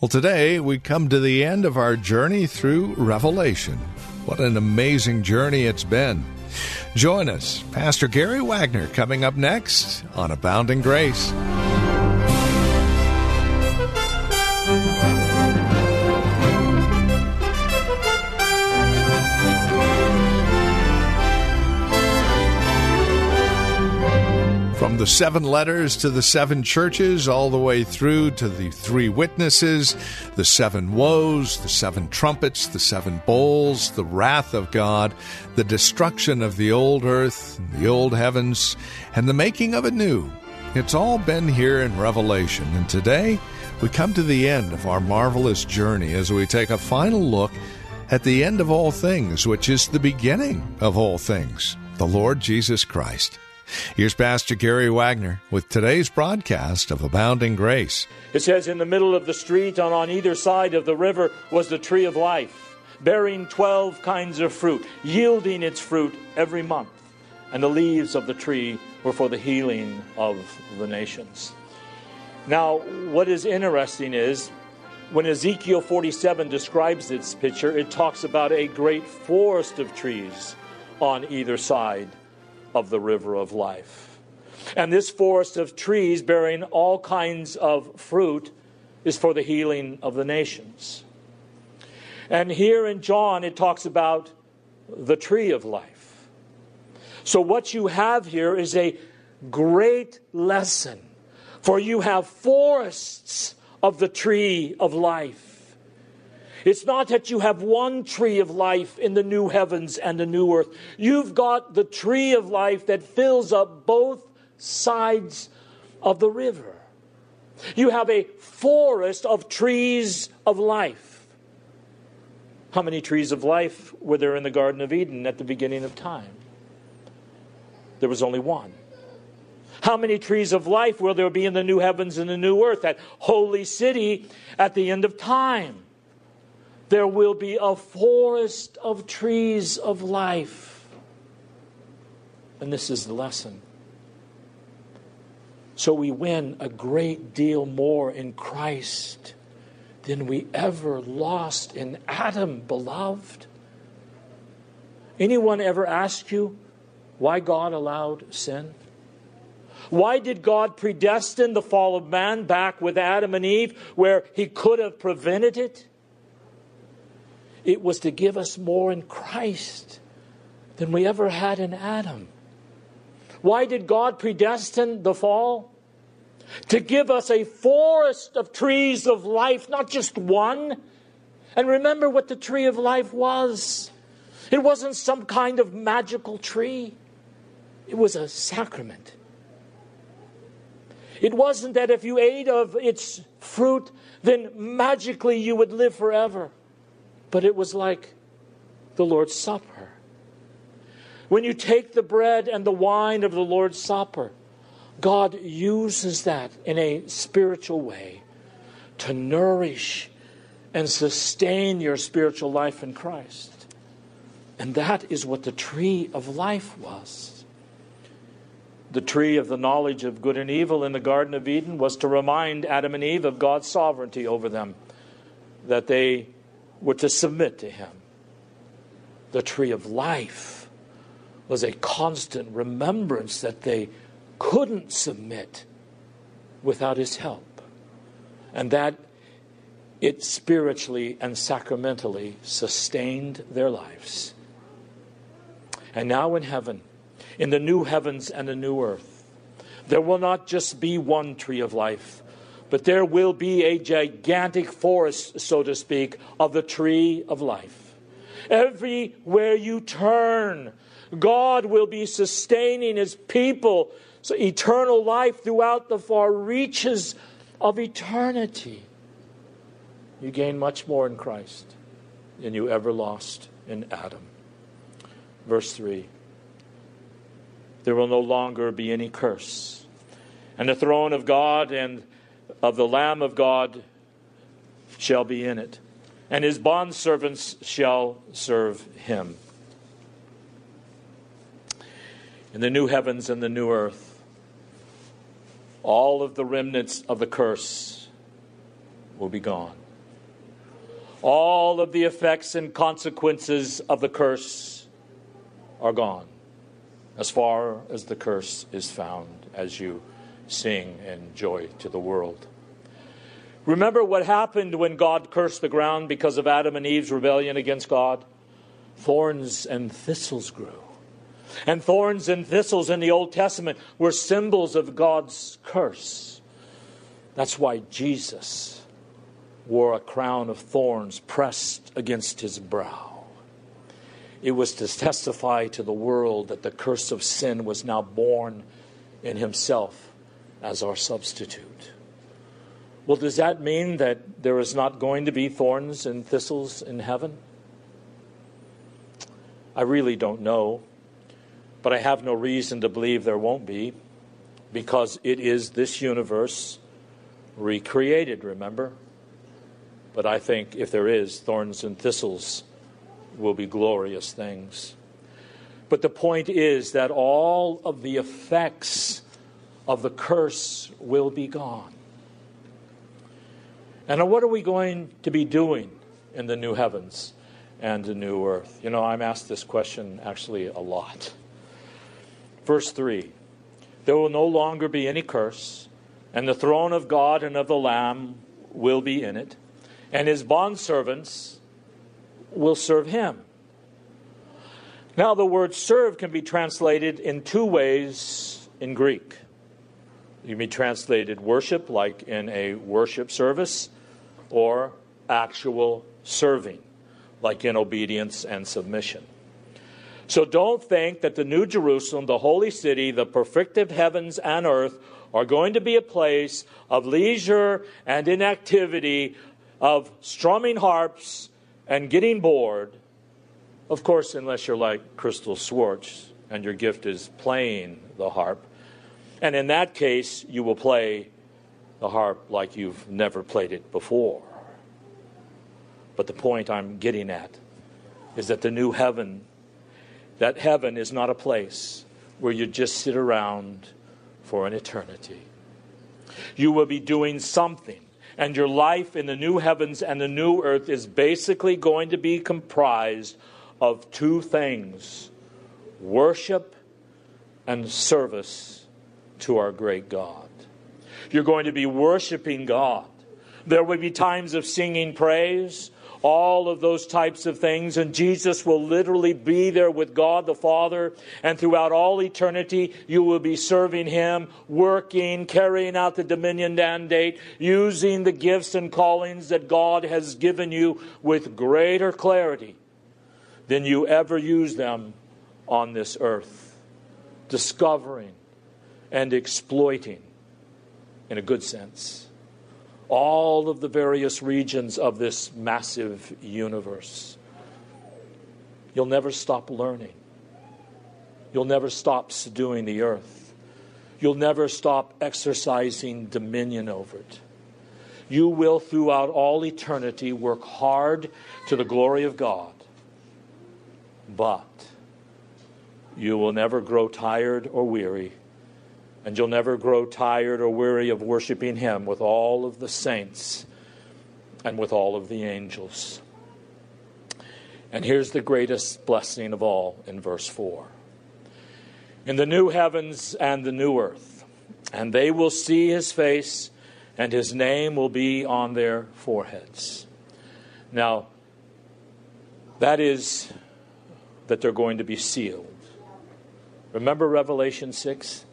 Well, today we come to the end of our journey through Revelation. What an amazing journey it's been. Join us, Pastor Gary Wagner, coming up next on Abounding Grace. The seven letters to the seven churches, all the way through to the three witnesses, the seven woes, the seven trumpets, the seven bowls, the wrath of God, the destruction of the old earth, the old heavens, and the making of a new. It's all been here in Revelation, and today we come to the end of our marvelous journey as we take a final look at the end of all things, which is the beginning of all things, the Lord Jesus Christ. Here's Pastor Gary Wagner with today's broadcast of Abounding Grace. It says, In the middle of the street and on either side of the river was the tree of life, bearing twelve kinds of fruit, yielding its fruit every month. And the leaves of the tree were for the healing of the nations. Now, what is interesting is when Ezekiel 47 describes this picture, it talks about a great forest of trees on either side of the river of life. And this forest of trees bearing all kinds of fruit is for the healing of the nations. And here in John, it talks about the tree of life. So, what you have here is a great lesson, for you have forests of the tree of life. It's not that you have one tree of life in the new heavens and the new earth. You've got the tree of life that fills up both sides of the river. You have a forest of trees of life. How many trees of life were there in the Garden of Eden at the beginning of time? There was only one. How many trees of life will there be in the new heavens and the new earth, that holy city at the end of time? There will be a forest of trees of life. And this is the lesson. So we win a great deal more in Christ than we ever lost in Adam, beloved. Anyone ever ask you why God allowed sin? Why did God predestine the fall of man back with Adam and Eve where he could have prevented it? It was to give us more in Christ than we ever had in Adam. Why did God predestine the fall? To give us a forest of trees of life, not just one. And remember what the tree of life was it wasn't some kind of magical tree, it was a sacrament. It wasn't that if you ate of its fruit, then magically you would live forever. But it was like the Lord's Supper. When you take the bread and the wine of the Lord's Supper, God uses that in a spiritual way to nourish and sustain your spiritual life in Christ. And that is what the tree of life was. The tree of the knowledge of good and evil in the Garden of Eden was to remind Adam and Eve of God's sovereignty over them, that they were to submit to him. The tree of life was a constant remembrance that they couldn't submit without his help. And that it spiritually and sacramentally sustained their lives. And now in heaven, in the new heavens and the new earth, there will not just be one tree of life, but there will be a gigantic forest, so to speak, of the tree of life. Everywhere you turn, God will be sustaining his people, so eternal life throughout the far reaches of eternity. You gain much more in Christ than you ever lost in Adam. Verse 3 There will no longer be any curse, and the throne of God and of the Lamb of God shall be in it, and his bondservants shall serve him. In the new heavens and the new earth, all of the remnants of the curse will be gone. All of the effects and consequences of the curse are gone, as far as the curse is found, as you sing and joy to the world. Remember what happened when God cursed the ground because of Adam and Eve's rebellion against God? Thorns and thistles grew. And thorns and thistles in the Old Testament were symbols of God's curse. That's why Jesus wore a crown of thorns pressed against his brow. It was to testify to the world that the curse of sin was now borne in himself as our substitute. Well, does that mean that there is not going to be thorns and thistles in heaven? I really don't know, but I have no reason to believe there won't be because it is this universe recreated, remember? But I think if there is, thorns and thistles will be glorious things. But the point is that all of the effects of the curse will be gone. And what are we going to be doing in the new heavens and the new earth? You know, I'm asked this question actually a lot. Verse 3 There will no longer be any curse, and the throne of God and of the Lamb will be in it, and his bondservants will serve him. Now, the word serve can be translated in two ways in Greek. You be translated worship, like in a worship service, or actual serving, like in obedience and submission. So don't think that the New Jerusalem, the holy city, the perfected heavens and earth, are going to be a place of leisure and inactivity, of strumming harps and getting bored. Of course, unless you're like Crystal Schwartz and your gift is playing the harp. And in that case, you will play the harp like you've never played it before. But the point I'm getting at is that the new heaven, that heaven is not a place where you just sit around for an eternity. You will be doing something, and your life in the new heavens and the new earth is basically going to be comprised of two things worship and service to our great God. You're going to be worshiping God. There will be times of singing praise, all of those types of things, and Jesus will literally be there with God the Father, and throughout all eternity, you will be serving Him, working, carrying out the dominion mandate, using the gifts and callings that God has given you with greater clarity than you ever used them on this earth, discovering and exploiting in a good sense all of the various regions of this massive universe. You'll never stop learning. You'll never stop subduing the earth. You'll never stop exercising dominion over it. You will, throughout all eternity, work hard to the glory of God. But you will never grow tired or weary and you'll never grow tired or weary of worshiping Him with all of the saints and with all of the angels. And here's the greatest blessing of all in verse 4 In the new heavens and the new earth, and they will see His face, and His name will be on their foreheads. Now, that is that they're going to be sealed. Remember Revelation 6?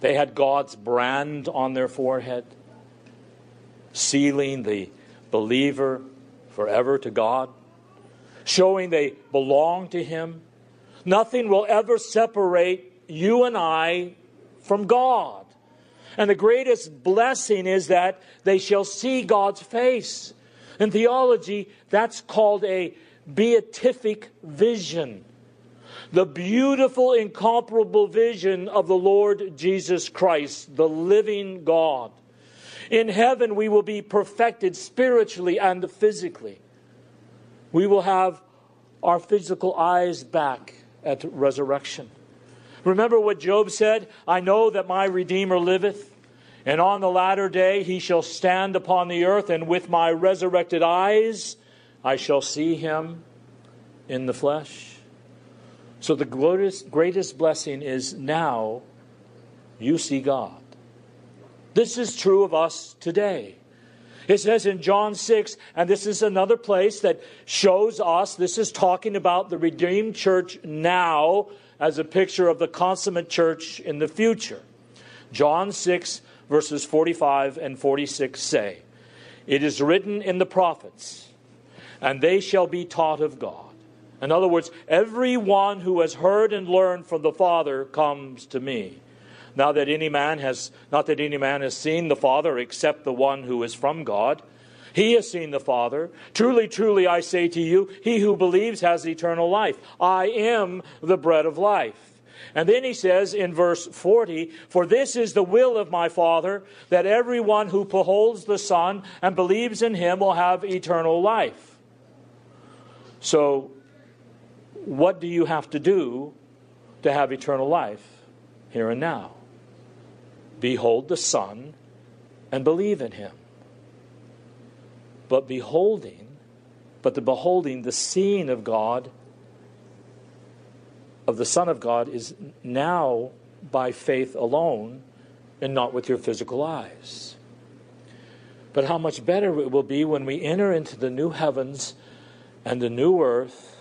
They had God's brand on their forehead, sealing the believer forever to God, showing they belong to Him. Nothing will ever separate you and I from God. And the greatest blessing is that they shall see God's face. In theology, that's called a beatific vision. The beautiful, incomparable vision of the Lord Jesus Christ, the living God. In heaven, we will be perfected spiritually and physically. We will have our physical eyes back at resurrection. Remember what Job said? I know that my Redeemer liveth, and on the latter day he shall stand upon the earth, and with my resurrected eyes I shall see him in the flesh. So the greatest, blessing is now you see God. This is true of us today. It says in John 6, and this is another place that shows us, this is talking about the redeemed church now as a picture of the consummate church in the future. John 6, verses 45 and 46 say, It is written in the prophets, and they shall be taught of God. In other words, everyone who has heard and learned from the Father comes to me. Now that any man has not that any man has seen the Father except the one who is from God. He has seen the Father. Truly, truly, I say to you, he who believes has eternal life. I am the bread of life. And then he says in verse 40, For this is the will of my Father, that everyone who beholds the Son and believes in him will have eternal life. So, what do you have to do to have eternal life here and now? Behold the Son and believe in him. But beholding, but the beholding, the seeing of God, of the Son of God, is now by faith alone and not with your physical eyes. But how much better it will be when we enter into the new heavens and the new earth,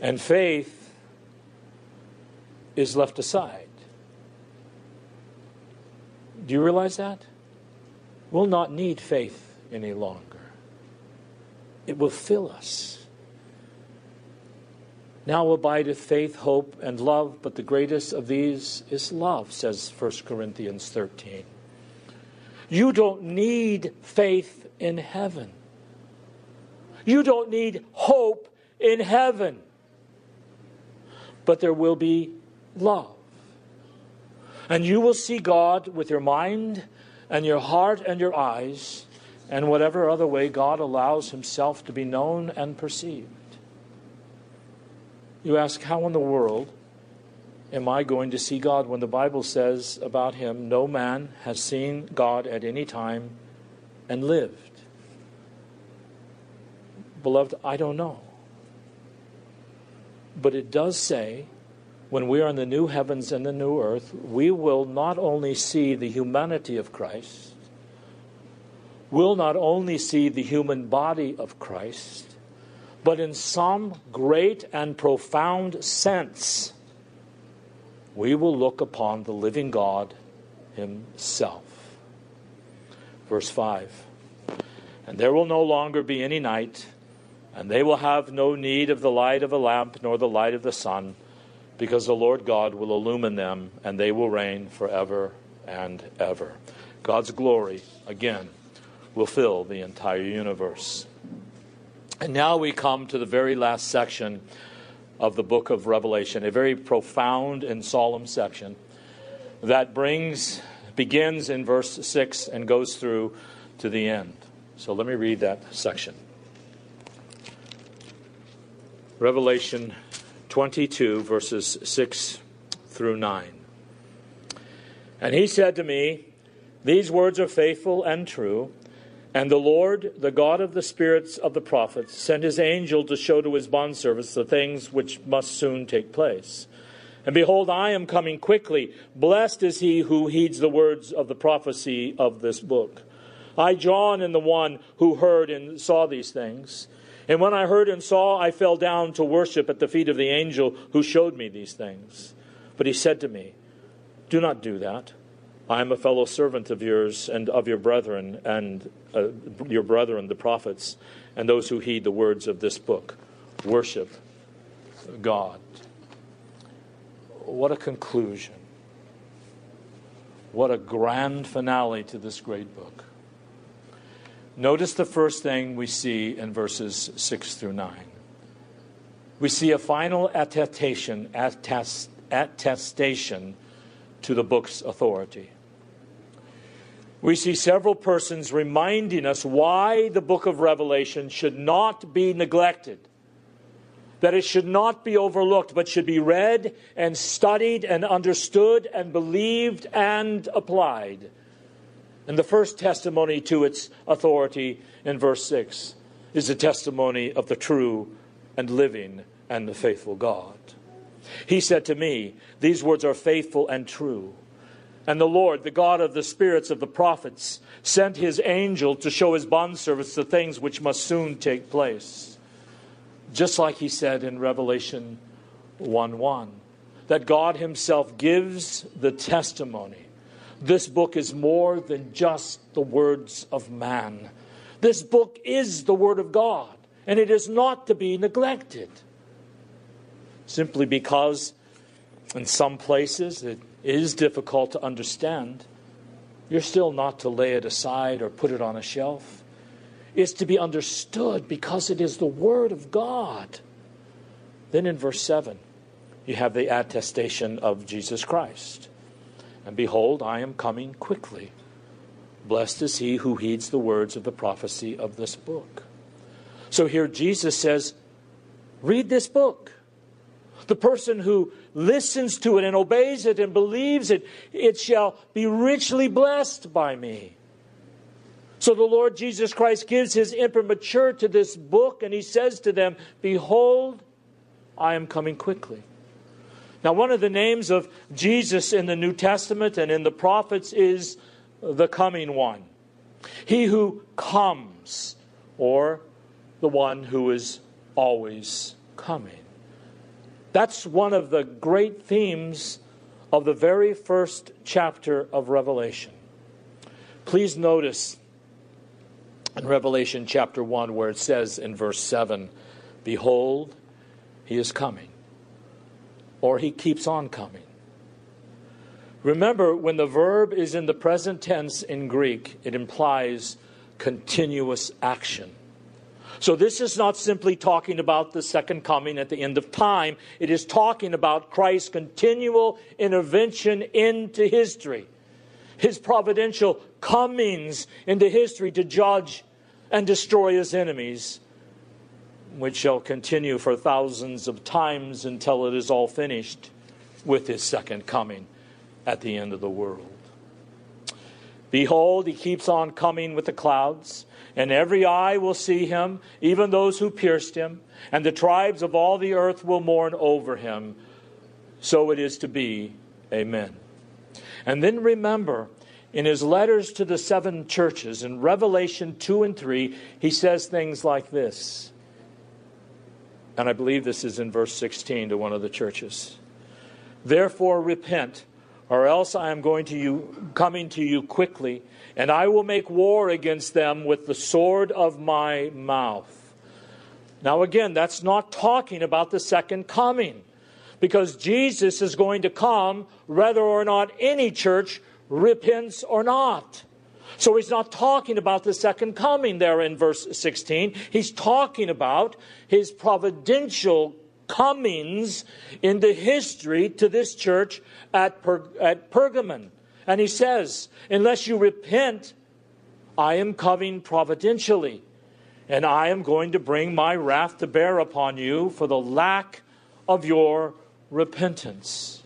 and faith is left aside. Do you realize that? We'll not need faith any longer. It will fill us. Now abideth faith, hope, and love, but the greatest of these is love, says 1 Corinthians 13. You don't need faith in heaven. You don't need hope in heaven. But there will be love. And you will see God with your mind and your heart and your eyes, and whatever other way God allows Himself to be known and perceived. You ask, how in the world am I going to see God when the Bible says about Him, no man has seen God at any time and lived? Beloved, I don't know. But it does say when we are in the new heavens and the new earth, we will not only see the humanity of Christ, we'll not only see the human body of Christ, but in some great and profound sense, we will look upon the living God Himself. Verse 5 And there will no longer be any night, and they will have no need of the light of a lamp nor the light of the sun because the Lord God will illumine them and they will reign forever and ever. God's glory, again, will fill the entire universe. And now we come to the very last section of the book of Revelation, a very profound and solemn section that brings begins in verse 6 and goes through to the end. So let me read that section. Revelation 22, verses 6 through 9. And he said to me, These words are faithful and true. And the Lord, the God of the spirits of the prophets, sent his angel to show to his bondservants the things which must soon take place. And behold, I am coming quickly. Blessed is he who heeds the words of the prophecy of this book. I, John, am the one who heard and saw these things. And when I heard and saw, I fell down to worship at the feet of the angel who showed me these things. But he said to me, Do not do that. I am a fellow servant of yours and of your brethren and uh, your brethren, the prophets, and those who heed the words of this book. Worship God. What a conclusion. What a grand finale to this great book. Notice the first thing we see in verses 6 through 9. We see a final attestation, attest, attestation to the book's authority. We see several persons reminding us why the book of Revelation should not be neglected, that it should not be overlooked, but should be read and studied and understood and believed and applied. And the first testimony to its authority in verse 6 is the testimony of the true and living and the faithful God. He said to me, These words are faithful and true. And the Lord, the God of the spirits of the prophets, sent his angel to show his bondservants the things which must soon take place. Just like he said in Revelation 1 1, that God himself gives the testimony. This book is more than just the words of man. This book is the Word of God, and it is not to be neglected. Simply because in some places it is difficult to understand, you're still not to lay it aside or put it on a shelf. It's to be understood because it is the Word of God. Then in verse 7, you have the attestation of Jesus Christ. And behold, I am coming quickly. Blessed is he who heeds the words of the prophecy of this book. So here Jesus says, Read this book. The person who listens to it and obeys it and believes it, it shall be richly blessed by me. So the Lord Jesus Christ gives his imprimatur to this book, and he says to them, Behold, I am coming quickly. Now, one of the names of Jesus in the New Testament and in the prophets is the coming one. He who comes, or the one who is always coming. That's one of the great themes of the very first chapter of Revelation. Please notice in Revelation chapter 1 where it says in verse 7 Behold, he is coming, or he keeps on coming. Remember, when the verb is in the present tense in Greek, it implies continuous action. So, this is not simply talking about the second coming at the end of time. It is talking about Christ's continual intervention into history, his providential comings into history to judge and destroy his enemies, which shall continue for thousands of times until it is all finished with his second coming at the end of the world. Behold, he keeps on coming with the clouds and every eye will see him, even those who pierced him, and the tribes of all the earth will mourn over him. So it is to be. Amen. And then remember, in his letters to the seven churches, in Revelation 2 and 3, he says things like this. And I believe this is in verse 16 to one of the churches. Therefore, repent, or else I am going to you, coming to you quickly and I will make war against them with the sword of my mouth. Now, again, that's not talking about the second coming, because Jesus is going to come whether or not any church repents or not. So he's not talking about the second coming there in verse 16. He's talking about his providential comings into history to this church at, per- at Pergamon. And he says, Unless you repent, I am coming providentially, and I am going to bring my wrath to bear upon you for the lack of your repentance.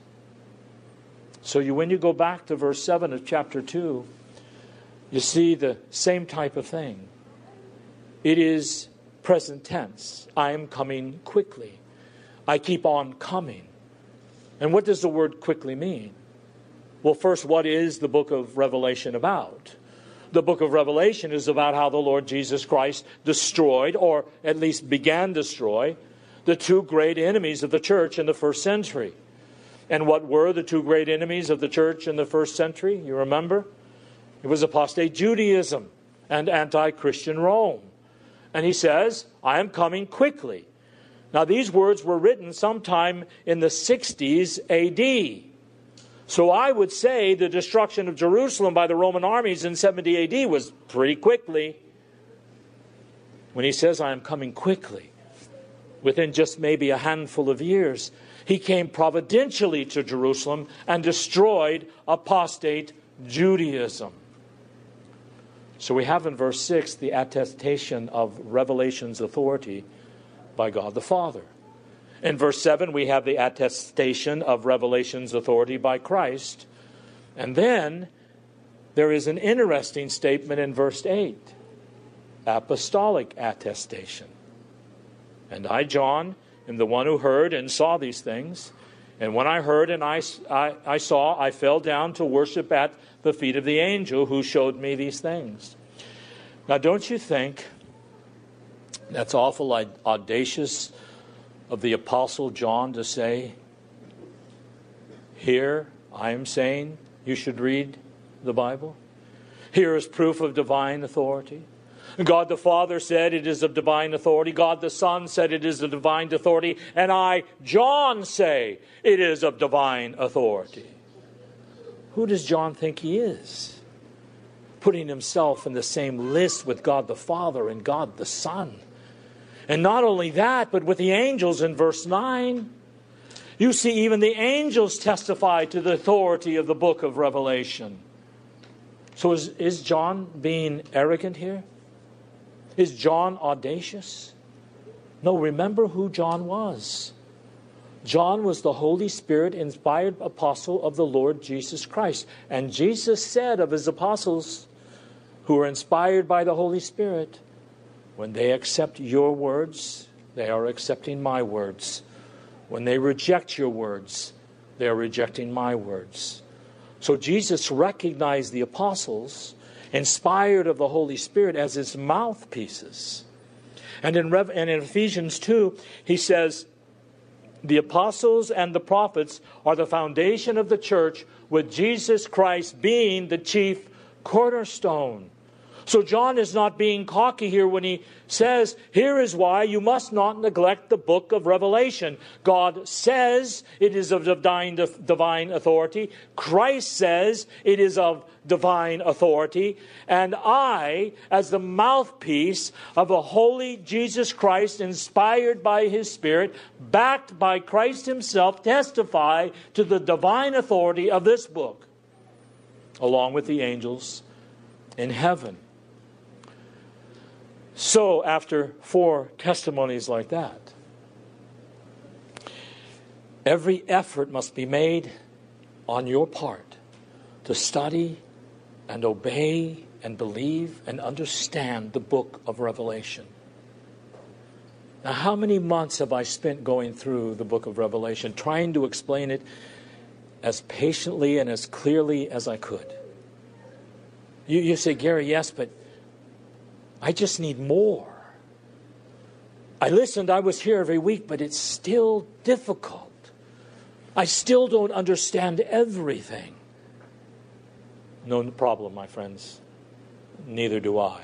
So you, when you go back to verse 7 of chapter 2, you see the same type of thing. It is present tense. I am coming quickly. I keep on coming. And what does the word quickly mean? Well, first, what is the book of Revelation about? The book of Revelation is about how the Lord Jesus Christ destroyed, or at least began destroy, the two great enemies of the church in the first century. And what were the two great enemies of the church in the first century? You remember? It was apostate Judaism and anti Christian Rome. And he says, I am coming quickly. Now, these words were written sometime in the 60s AD. So I would say the destruction of Jerusalem by the Roman armies in 70 AD was pretty quickly. when he says, I am coming quickly, within just maybe a handful of years, he came providentially to Jerusalem and destroyed apostate Judaism. So we have in verse 6 the attestation of Revelation's authority by God the Father. In verse 7, we have the attestation of Revelation's authority by Christ. And then there is an interesting statement in verse 8 apostolic attestation. And I, John, am the one who heard and saw these things. And when I heard and I, I, I, saw, I fell down to worship at the feet of the angel who showed me these things. Now, don't you think that's awful audacious of the Apostle John to say, Here I am saying you should read the Bible? Here is proof of divine authority. God the Father said it is of divine authority. God the Son said it is of divine authority. And I, John, say it is of divine authority. Who does John think he is? Putting himself in the same list with God the Father and God the Son. And not only that, but with the angels in verse 9. You see, even the angels testify to the authority of the book of Revelation. So is, is John being arrogant here? Is John audacious? No, remember who John was. John was the Holy Spirit inspired apostle of the Lord Jesus Christ. And Jesus said of his apostles who are inspired by the Holy Spirit, when they accept your words, they are accepting my words. When they reject your words, they are rejecting my words. So Jesus recognized the apostles inspired of the Holy Spirit as his mouthpieces. And in, and in Ephesians 2, he says, The apostles and the prophets are the foundation of the church, with Jesus Christ being the chief cornerstone. So John is not being cocky here when he says, Here is why you must not neglect the book of Revelation. God says it is of divine, authority. Christ says it is of divine authority. And I, as the mouthpiece of a holy Jesus Christ, inspired by his Spirit, backed by Christ himself, testify to the divine authority of this book, along with the angels in heaven. So, after four testimonies like that, every effort must be made on your part to study and obey and believe and understand the book of Revelation. Now, how many months have I spent going through the book of Revelation, trying to explain it as patiently and as clearly as I could? You, you say, Gary, yes, but I just need more. I listened, I was here every week, but it's still difficult. I still don't understand everything. No problem, my friends. Neither do I.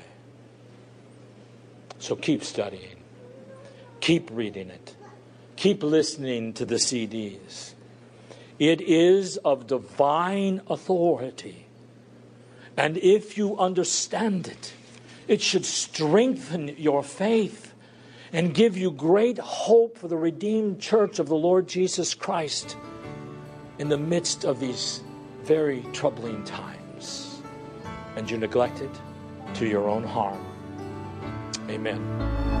So keep studying, keep reading it, keep listening to the CDs. It is of divine authority. And if you understand it, it should strengthen your faith and give you great hope for the redeemed church of the Lord Jesus Christ in the midst of these very troubling times. And you neglect it to your own harm. Amen.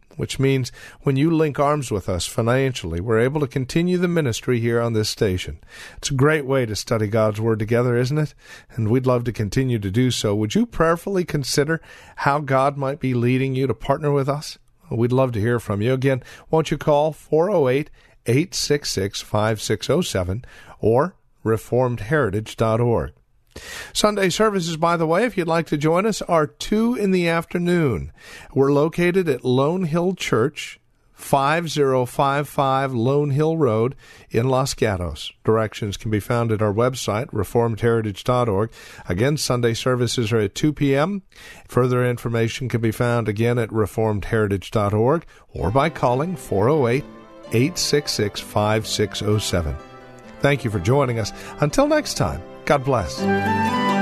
which means when you link arms with us financially, we're able to continue the ministry here on this station. It's a great way to study God's Word together, isn't it? And we'd love to continue to do so. Would you prayerfully consider how God might be leading you to partner with us? We'd love to hear from you. Again, won't you call 408 866 5607 or reformedheritage.org. Sunday services, by the way, if you'd like to join us, are 2 in the afternoon. We're located at Lone Hill Church, 5055 Lone Hill Road in Los Gatos. Directions can be found at our website, reformedheritage.org. Again, Sunday services are at 2 p.m. Further information can be found again at reformedheritage.org or by calling 408 866 5607. Thank you for joining us. Until next time, God bless.